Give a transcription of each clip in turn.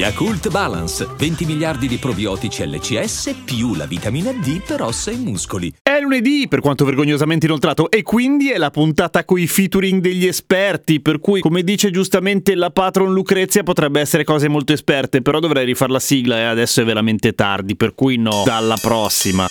Yakult Balance, 20 miliardi di probiotici LCS più la vitamina D per ossa e muscoli. È lunedì, per quanto vergognosamente inoltrato, e quindi è la puntata coi featuring degli esperti, per cui, come dice giustamente la patron Lucrezia, potrebbe essere cose molto esperte, però dovrei rifare la sigla e adesso è veramente tardi, per cui no, dalla prossima.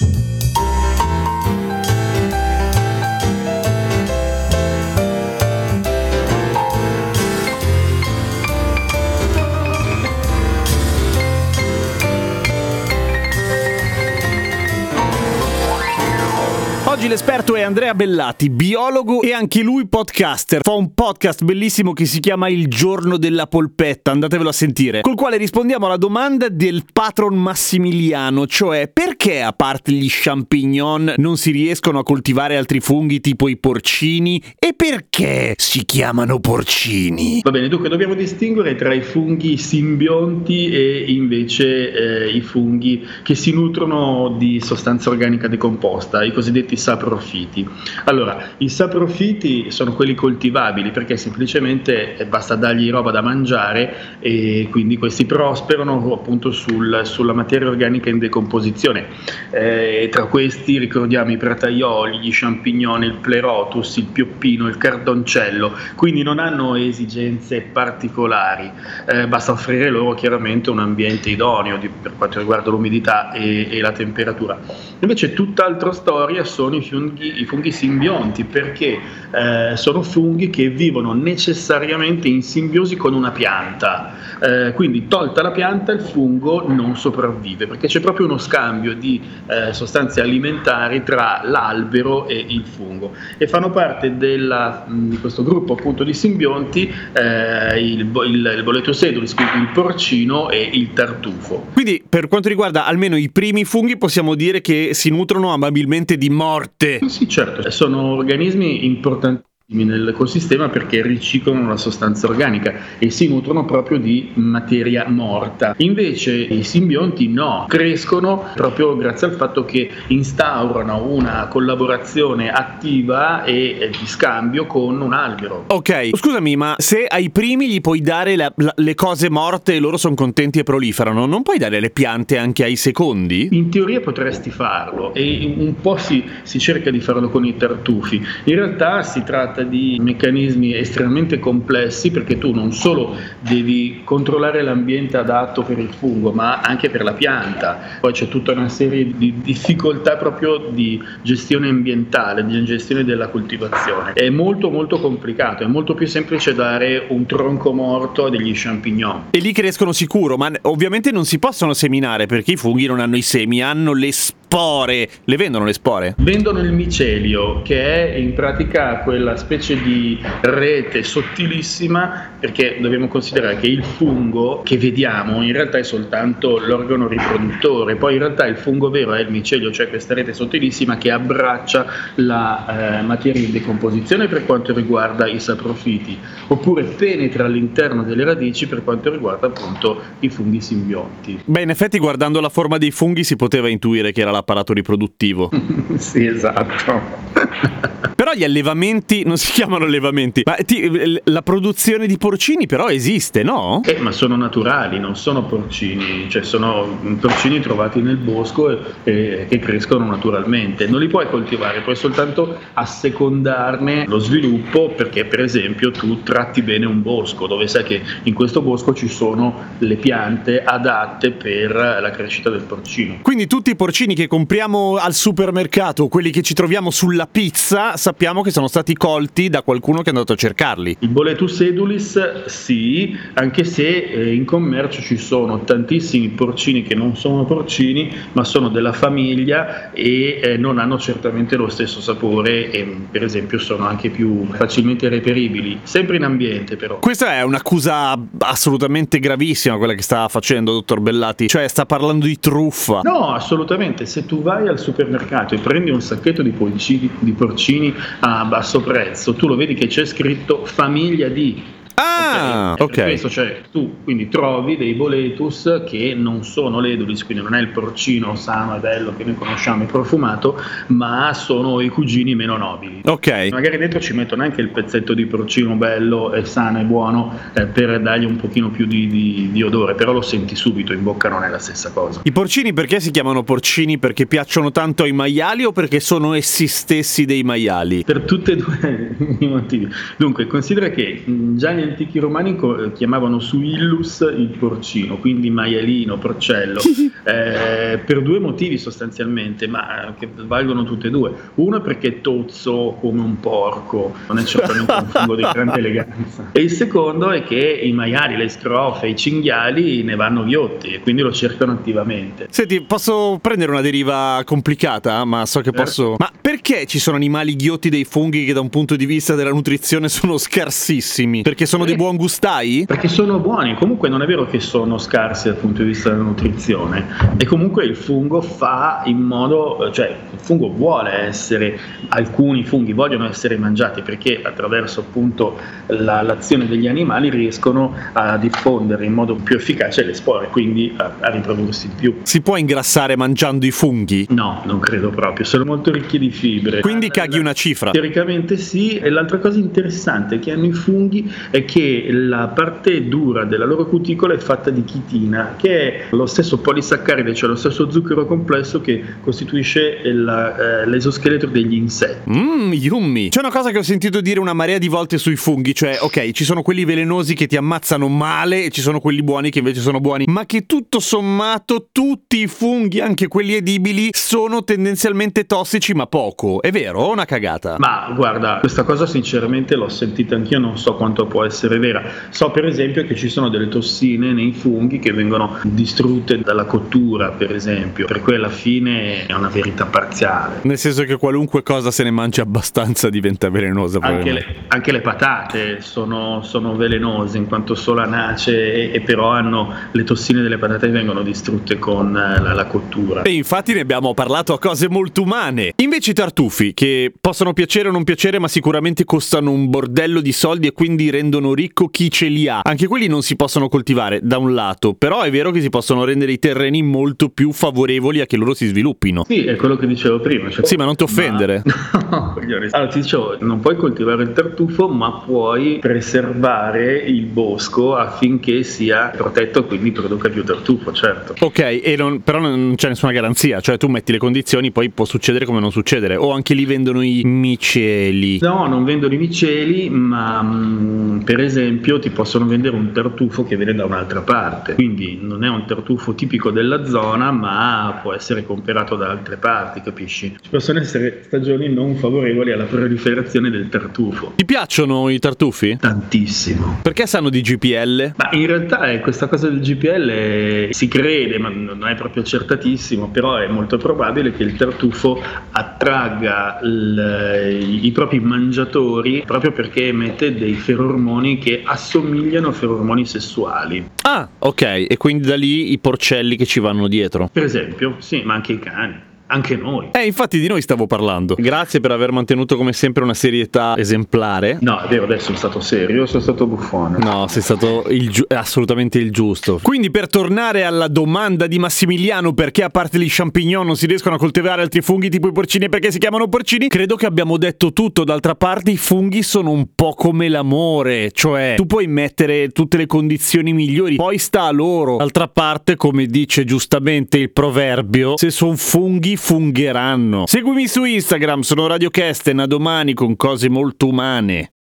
Oggi l'esperto è Andrea Bellati, biologo e anche lui podcaster. Fa un podcast bellissimo che si chiama Il giorno della polpetta, andatevelo a sentire, col quale rispondiamo alla domanda del patron Massimiliano, cioè perché a parte gli champignon non si riescono a coltivare altri funghi tipo i porcini e perché si chiamano porcini? Va bene, dunque dobbiamo distinguere tra i funghi simbionti e invece eh, i funghi che si nutrono di sostanza organica decomposta, i cosiddetti saprofiti. Allora, i saprofiti sono quelli coltivabili perché semplicemente basta dargli roba da mangiare e quindi questi prosperano appunto sul, sulla materia organica in decomposizione. Eh, tra questi ricordiamo i prataioli, gli champignon, il plerotus, il pioppino, il cardoncello, quindi non hanno esigenze particolari, eh, basta offrire loro chiaramente un ambiente idoneo di, per quanto riguarda l'umidità e, e la temperatura. Invece tutt'altra storia sono sono i funghi, i funghi simbionti perché eh, sono funghi che vivono necessariamente in simbiosi con una pianta. Eh, quindi tolta la pianta il fungo non sopravvive perché c'è proprio uno scambio di eh, sostanze alimentari tra l'albero e il fungo e fanno parte della, di questo gruppo appunto di simbionti eh, il, il, il boleto sedulis, il porcino e il tartufo. Quindi per quanto riguarda almeno i primi funghi possiamo dire che si nutrono amabilmente di morte morte. Sì, certo, sono organismi importanti nell'ecosistema perché riciclano la sostanza organica e si nutrono proprio di materia morta. Invece i simbionti no, crescono proprio grazie al fatto che instaurano una collaborazione attiva e di scambio con un albero. Ok, scusami, ma se ai primi gli puoi dare la, la, le cose morte e loro sono contenti e proliferano, non puoi dare le piante anche ai secondi? In teoria potresti farlo e un po' si, si cerca di farlo con i tartufi. In realtà si tratta tratta di meccanismi estremamente complessi perché tu non solo devi controllare l'ambiente adatto per il fungo, ma anche per la pianta. Poi c'è tutta una serie di difficoltà proprio di gestione ambientale, di gestione della coltivazione. È molto molto complicato, è molto più semplice dare un tronco morto a degli champignon. E lì crescono sicuro, ma ovviamente non si possono seminare perché i funghi non hanno i semi, hanno le spore. Le vendono le spore? Vendono il micelio, che è in pratica quella specie di rete sottilissima, perché dobbiamo considerare che il fungo che vediamo in realtà è soltanto l'organo riproduttore, poi in realtà il fungo vero è il micelio, cioè questa rete sottilissima che abbraccia la eh, materia in decomposizione per quanto riguarda i saprofiti, oppure penetra all'interno delle radici per quanto riguarda appunto i funghi simbionti. Beh, in effetti guardando la forma dei funghi si poteva intuire che era l'apparato riproduttivo. sì, esatto. Però gli allevamenti non si chiamano allevamenti, ma ti, la produzione di porcini però esiste, no? Eh, ma sono naturali, non sono porcini, cioè sono porcini trovati nel bosco e, che crescono naturalmente. Non li puoi coltivare, puoi soltanto assecondarne lo sviluppo perché per esempio tu tratti bene un bosco dove sai che in questo bosco ci sono le piante adatte per la crescita del porcino. Quindi tutti i porcini che compriamo al supermercato, quelli che ci troviamo sulla pizza, sappiamo che sono stati colti da qualcuno che è andato a cercarli. Il boletus edulis sì, anche se eh, in commercio ci sono tantissimi porcini che non sono porcini, ma sono della famiglia e eh, non hanno certamente lo stesso sapore e per esempio sono anche più facilmente reperibili, sempre in ambiente però. Questa è un'accusa assolutamente gravissima quella che sta facendo dottor Bellati, cioè sta parlando di truffa. No, assolutamente, se tu vai al supermercato e prendi un sacchetto di porcini, di porcini a basso prezzo, tu lo vedi che c'è scritto famiglia di Ah, ok. ok. Questo, cioè, tu quindi trovi dei boletus che non sono l'edulis, quindi non è il porcino sano e bello che noi conosciamo e profumato, ma sono i cugini meno nobili. Ok. Magari dentro ci mettono anche il pezzetto di porcino bello e sano e buono eh, per dargli un pochino più di, di- di odore, però lo senti subito, in bocca non è la stessa cosa. I porcini perché si chiamano porcini? Perché piacciono tanto ai maiali o perché sono essi stessi dei maiali? Per tutti e due i motivi. Dunque, considera che mh, già gli antichi romani eh, chiamavano suillus il porcino, quindi maialino, porcello, eh, per due motivi sostanzialmente, ma eh, che valgono tutte e due. Uno perché è tozzo come un porco, non è certamente un fungo di grande eleganza. E il secondo è che i maiali, le scrofe, i cinghiali ne vanno ghiotti e quindi lo cercano attivamente. Senti, posso prendere una deriva complicata, ma so che Certo. posso. Ma perché ci sono animali ghiotti dei funghi che da un punto di vista della nutrizione sono scarsissimi? Perché sono dei buon gustai? Perché sono buoni, comunque non è vero che sono scarsi dal punto di vista della nutrizione e comunque il fungo fa in modo, cioè il fungo vuole essere, alcuni funghi vogliono essere mangiati perché attraverso appunto la- l'azione degli animali riescono a diffondere in modo più efficace le spore, quindi a, a riprodursi di più. Si può ingrassare mangiando i funghi? No, non credo proprio, sono molto ricchi di fibre. Quindi caghi una cifra. Teoricamente sì, e l'altra cosa interessante che hanno i funghi è che la parte dura della loro cuticola è fatta di chitina, che è lo stesso polisaccaride, cioè lo stesso zucchero complesso che costituisce il- eh, l'esoscheletro degli insetti. Mmm, yummy. C'è una cosa che ho sentito dire una marea di volte sui funghi, cioè, ok, ci sono quelli velenosi che ti ammazzano male e ci sono quelli buoni che invece sono buoni, ma che tutto sommato tutti i funghi, anche quelli edibili, sono tendenzialmente tossici, ma poco. È vero o una cagata? Ma guarda, questa cosa sinceramente l'ho sentita anch'io, non so quanto può essere vera. So per esempio che ci sono delle tossine nei funghi che vengono distrutte dalla cottura, per esempio, per cui alla fine è una verità parziale. Nel senso che qualunque cosa se ne mangia abbastanza diventa velenosa. Anche le, anche le patate sono, sono velenose in quanto solanacee e, e però hanno le tossine delle patate vengono distrutte con eh, la, la cottura. E infatti ne abbiamo parlato a cose molto umane. Invece i tartufi, che possono piacere o non piacere, ma sicuramente costano un bordello di soldi e quindi rendono ricco chi ce li ha. Anche quelli non si possono coltivare, da un lato, però è vero che si possono rendere i terreni molto più favorevoli a che loro si sviluppino. Sì, è quello che dicevo prima. cioè- Sì, ma non ti offendere. No, coglione. allora ti dicevo, non puoi coltivare il tartufo, ma puoi preservare il bosco affinché sia protetto quindi produca più tartufo, certo. Ok, e non- però non c'è nessuna garanzia, cioè tu metti le condizioni, poi può succedere come non succedere. O anche lì vendono i miceli. No, non vendono i miceli, ma mm, per esempio ti possono vendere un tartufo che viene da un'altra parte. Quindi non è un tartufo tipico della zona, ma può essere comprato da altre parti, capisci? Ci possono essere stagioni non favorevoli alla proliferazione del tartufo. Ti piacciono i tartufi? Tantissimo. Perché sanno di GPL? Ma in realtà eh, questa cosa del GPL eh, si crede, ma non è proprio accertatissimo, però è molto probabile che il tartufo attragga il- i, i propri mangiatori proprio perché emette dei ferormoni che assomigliano a ferormoni sessuali. Ah, ok, e quindi da lì i porcelli che ci vanno dietro. Per esempio, sì, ma anche i cani, anche noi. Eh, infatti di noi stavo parlando. Grazie per aver mantenuto come sempre una serietà esemplare. No, è vero, adesso sono stato serio, sono stato buffone. No, sei stato il giu- assolutamente il giusto. Quindi per tornare alla domanda di Massimiliano perché a parte gli champignon non si riescono a coltivare altri funghi tipo i porcini e perché si chiamano porcini, credo che abbiamo detto tutto. D'altra parte i funghi sono un po' come l'amore, cioè tu puoi mettere tutte le condizioni migliori, poi sta a loro. D'altra parte, come dice giustamente il proverbio, se sono funghi fungheranno. Seguimi su Instagram, sono Radio Kesten, a domani con cose molto umane.